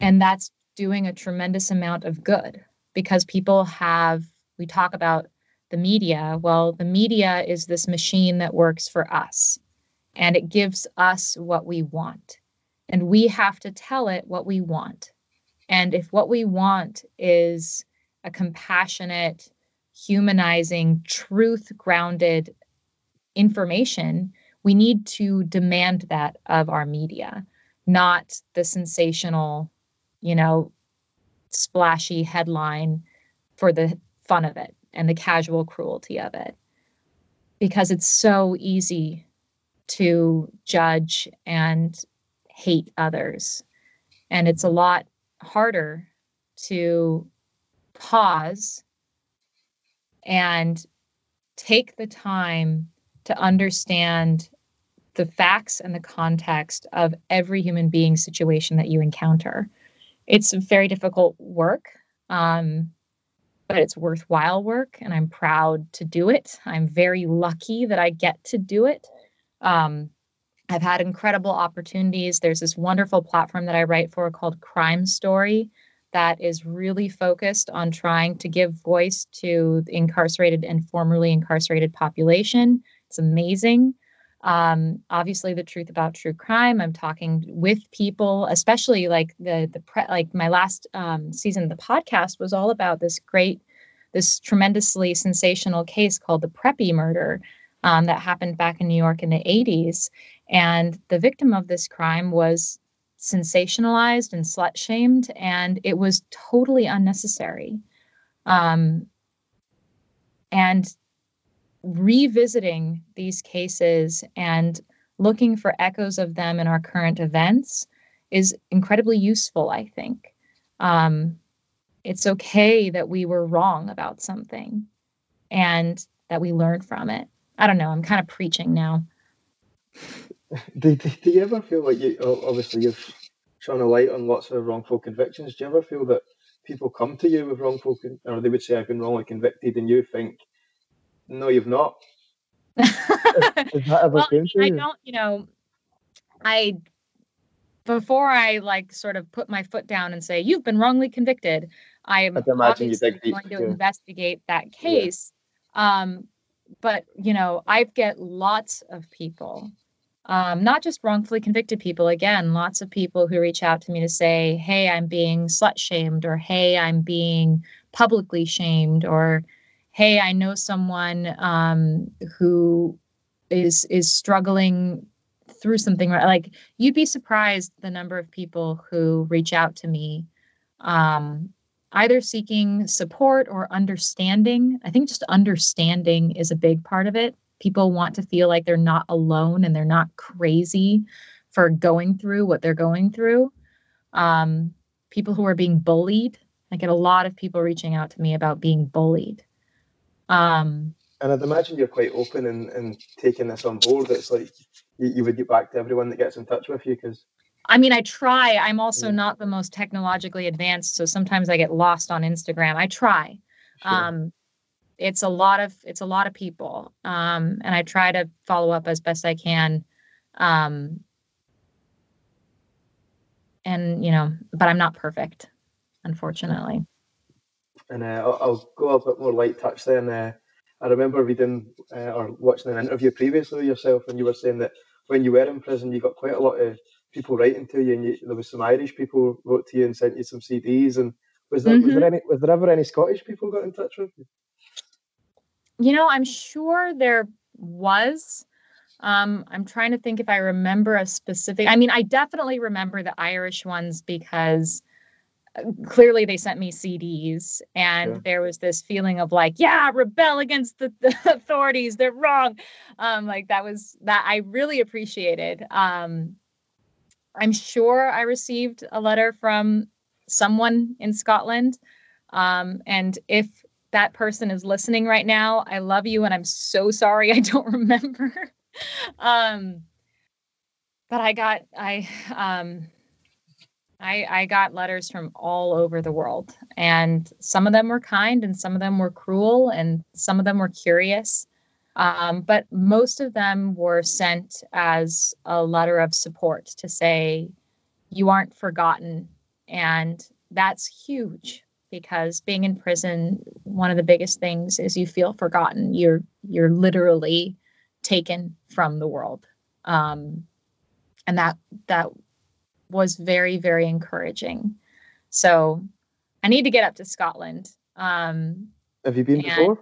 and that's doing a tremendous amount of good because people have, we talk about the media. Well, the media is this machine that works for us and it gives us what we want. And we have to tell it what we want. And if what we want is a compassionate, humanizing, truth grounded information, we need to demand that of our media, not the sensational, you know, splashy headline for the fun of it and the casual cruelty of it. Because it's so easy to judge and hate others. And it's a lot harder to pause and take the time to understand the facts and the context of every human being situation that you encounter. It's very difficult work, um, but it's worthwhile work, and I'm proud to do it. I'm very lucky that I get to do it. Um, I've had incredible opportunities. There's this wonderful platform that I write for called Crime Story that is really focused on trying to give voice to the incarcerated and formerly incarcerated population. It's amazing. Um, obviously, the truth about true crime. I'm talking with people, especially like the the pre- like my last um, season of the podcast was all about this great, this tremendously sensational case called the Preppy murder um, that happened back in New York in the 80s. And the victim of this crime was sensationalized and slut shamed, and it was totally unnecessary. Um, and revisiting these cases and looking for echoes of them in our current events is incredibly useful, I think. Um, it's okay that we were wrong about something and that we learned from it. I don't know. I'm kind of preaching now. Do, do, do you ever feel like you obviously you've shone a light on lots of wrongful convictions? Do you ever feel that people come to you with wrongful, con- or they would say I've been wrongly convicted, and you think, no, you've not? Is, is that ever well, I don't. You know, I before I like sort of put my foot down and say you've been wrongly convicted. I'm obviously going to investigate that case. Yeah. Um, but you know, I get lots of people, um, not just wrongfully convicted people. Again, lots of people who reach out to me to say, "Hey, I'm being slut shamed," or "Hey, I'm being publicly shamed," or "Hey, I know someone um, who is is struggling through something." Like you'd be surprised the number of people who reach out to me um, either seeking support or understanding. I think just understanding is a big part of it. People want to feel like they're not alone and they're not crazy for going through what they're going through. Um, people who are being bullied I get a lot of people reaching out to me about being bullied. Um, and I'd imagine you're quite open and, and taking this on board. It's like you, you would get back to everyone that gets in touch with you because. I mean, I try. I'm also yeah. not the most technologically advanced, so sometimes I get lost on Instagram. I try. Sure. Um, it's a lot of it's a lot of people, um, and I try to follow up as best I can. Um, and you know, but I'm not perfect, unfortunately. And uh, I'll, I'll, go a bit more light touch then. Uh, I remember reading uh, or watching an interview previously yourself, and you were saying that when you were in prison, you got quite a lot of people writing to you, and you, there was some Irish people wrote to you and sent you some CDs. And was there mm-hmm. was there any was there ever any Scottish people got in touch with you? You know, I'm sure there was. Um, I'm trying to think if I remember a specific. I mean, I definitely remember the Irish ones because clearly they sent me CDs and yeah. there was this feeling of like, yeah, rebel against the, the authorities. They're wrong. Um, like that was that I really appreciated. Um, I'm sure I received a letter from someone in Scotland. Um, and if that person is listening right now, I love you and I'm so sorry I don't remember. um, but I got I um I, I got letters from all over the world, and some of them were kind, and some of them were cruel, and some of them were curious. Um, but most of them were sent as a letter of support to say, You aren't forgotten. And that's huge because being in prison, one of the biggest things is you feel forgotten. You're you're literally taken from the world. Um, and that that was very, very encouraging. So I need to get up to Scotland. Um, Have you been before?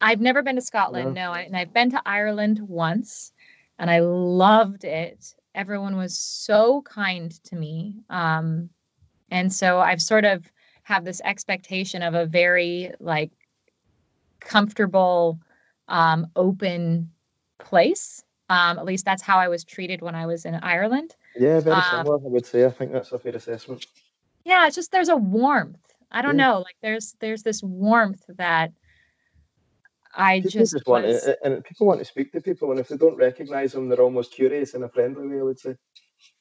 I've never been to Scotland, no. no. and I've been to Ireland once, and I loved it. Everyone was so kind to me. Um, and so I've sort of have this expectation of a very like comfortable, um, open place. Um, at least that's how I was treated when I was in Ireland. Yeah, very um, similar. I would say. I think that's a fair assessment. Yeah, it's just there's a warmth. I don't yeah. know. Like there's there's this warmth that I people just, just want to, and people want to speak to people, and if they don't recognize them, they're almost curious in a friendly way. I would say.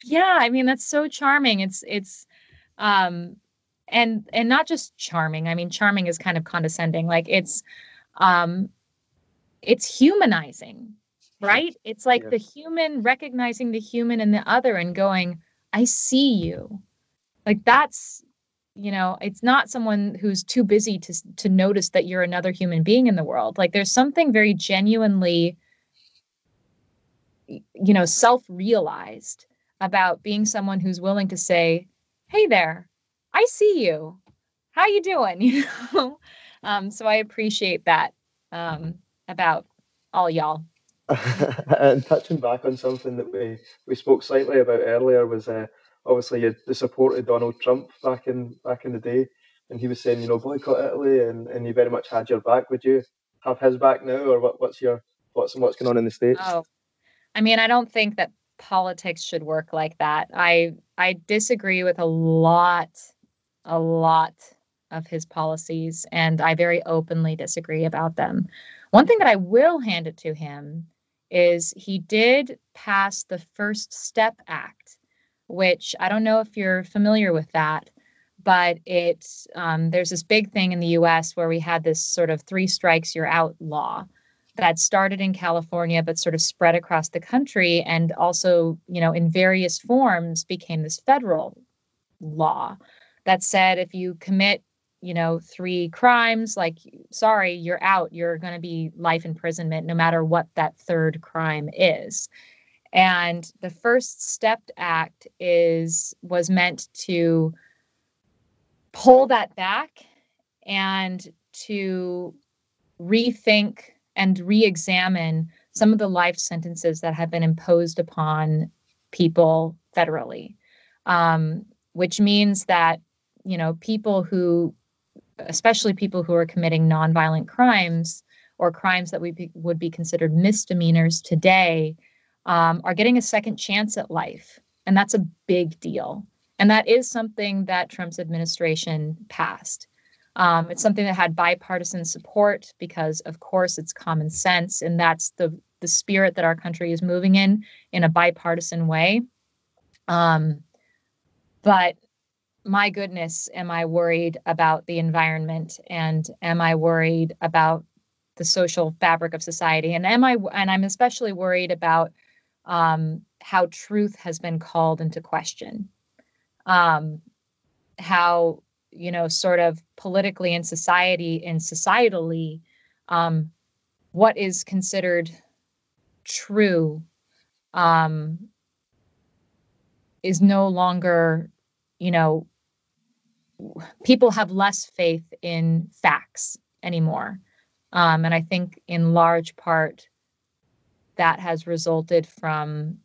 Yeah, I mean that's so charming. It's it's, um, and and not just charming. I mean, charming is kind of condescending. Like it's, um, it's humanizing right? It's like yeah. the human recognizing the human in the other and going, I see you. Like that's, you know, it's not someone who's too busy to to notice that you're another human being in the world. Like there's something very genuinely you know, self-realized about being someone who's willing to say, "Hey there. I see you. How you doing?" You know. um, so I appreciate that um, about all y'all. And touching back on something that we, we spoke slightly about earlier was uh, obviously you the supported Donald Trump back in back in the day, and he was saying you know boycott Italy, and, and he very much had your back. Would you have his back now, or what, what's your thoughts on what's going on in the states? Oh, I mean, I don't think that politics should work like that. I I disagree with a lot, a lot of his policies, and I very openly disagree about them. One thing that I will hand it to him is he did pass the First Step Act, which I don't know if you're familiar with that, but it's um, there's this big thing in the U.S. where we had this sort of three strikes you're out law that started in California but sort of spread across the country and also you know in various forms became this federal law that said if you commit you know, three crimes, like, sorry, you're out. You're going to be life imprisonment, no matter what that third crime is. And the First Step Act is was meant to pull that back and to rethink and re-examine some of the life sentences that have been imposed upon people federally, um, which means that you know people who especially people who are committing nonviolent crimes or crimes that we be, would be considered misdemeanors today, um, are getting a second chance at life. And that's a big deal. And that is something that Trump's administration passed. Um, it's something that had bipartisan support because, of course, it's common sense, and that's the the spirit that our country is moving in in a bipartisan way. Um, but my goodness, am I worried about the environment and am I worried about the social fabric of society? And am I and I'm especially worried about um, how truth has been called into question. Um, how you know, sort of politically in society and societally, um, what is considered true um, is no longer, you know, people have less faith in facts anymore. Um, and I think in large part that has resulted from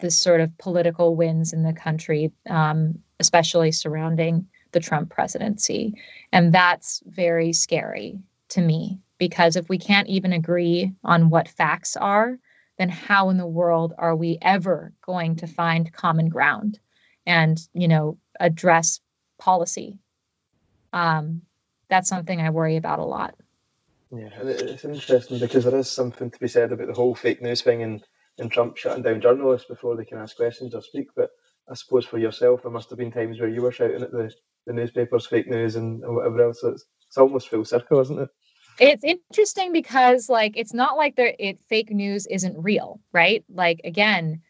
the sort of political wins in the country, um, especially surrounding the Trump presidency. And that's very scary to me because if we can't even agree on what facts are, then how in the world are we ever going to find common ground and, you know, address policy? Um, that's something I worry about a lot. Yeah, it's interesting because there is something to be said about the whole fake news thing and, and Trump shutting down journalists before they can ask questions or speak. But I suppose for yourself, there must have been times where you were shouting at the, the newspapers fake news and, and whatever else. So it's, it's almost full circle, isn't it? it's interesting because like it's not like there it fake news isn't real right like again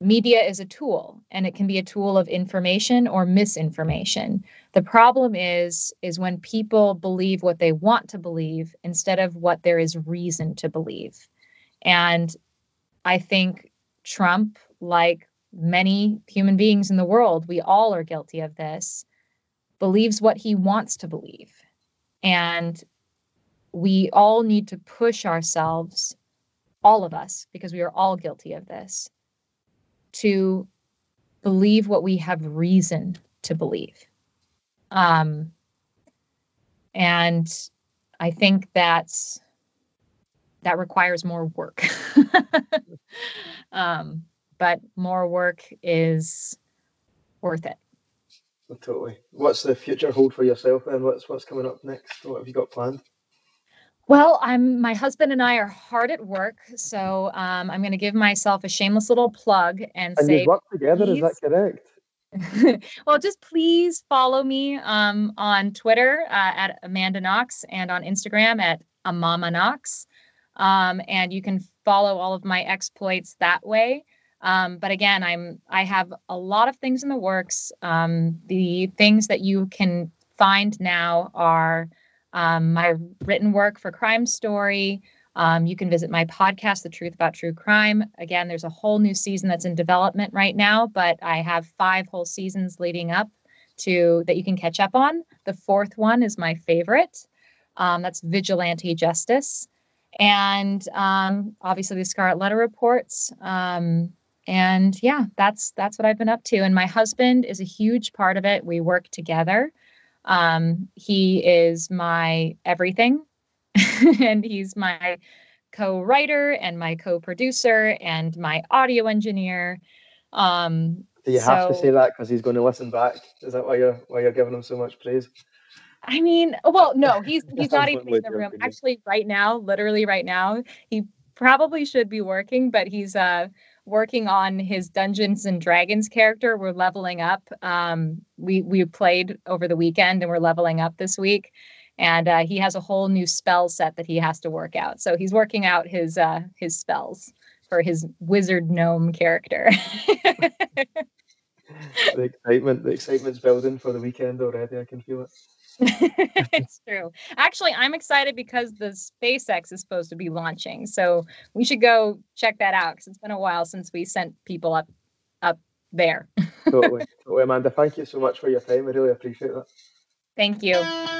media is a tool and it can be a tool of information or misinformation. The problem is is when people believe what they want to believe instead of what there is reason to believe. And i think trump like many human beings in the world we all are guilty of this believes what he wants to believe. And we all need to push ourselves, all of us, because we are all guilty of this, to believe what we have reason to believe. Um, and I think that's that requires more work. um, but more work is worth it. Totally. What's the future hold for yourself then? What's what's coming up next? What have you got planned? Well, I'm my husband and I are hard at work, so um, I'm going to give myself a shameless little plug and, and say, you work together. Please, is that correct? well, just please follow me um, on Twitter uh, at Amanda Knox and on Instagram at Amama Knox, um, and you can follow all of my exploits that way. Um, but again, I'm I have a lot of things in the works. Um, the things that you can find now are um, my written work for Crime Story. Um, you can visit my podcast, The Truth About True Crime. Again, there's a whole new season that's in development right now, but I have five whole seasons leading up to that you can catch up on. The fourth one is my favorite. Um, that's Vigilante Justice, and um, obviously the Scarlet Letter reports. Um, and yeah that's that's what i've been up to and my husband is a huge part of it we work together um, he is my everything and he's my co-writer and my co-producer and my audio engineer. Um, do you so, have to say that because he's going to listen back? Is that why you're why you're giving him so much praise? I mean, well, no, he's he's not even in the room. Actually, right now, literally right now, he probably should be working, but he's uh working on his Dungeons and Dragons character. We're leveling up. Um, we we played over the weekend and we're leveling up this week. And uh, he has a whole new spell set that he has to work out. So he's working out his uh, his spells for his wizard gnome character. the excitement, the excitement's building for the weekend already. I can feel it. it's true. Actually, I'm excited because the SpaceX is supposed to be launching. So we should go check that out because it's been a while since we sent people up up there. totally. Totally, Amanda. Thank you so much for your time. I really appreciate that. Thank you.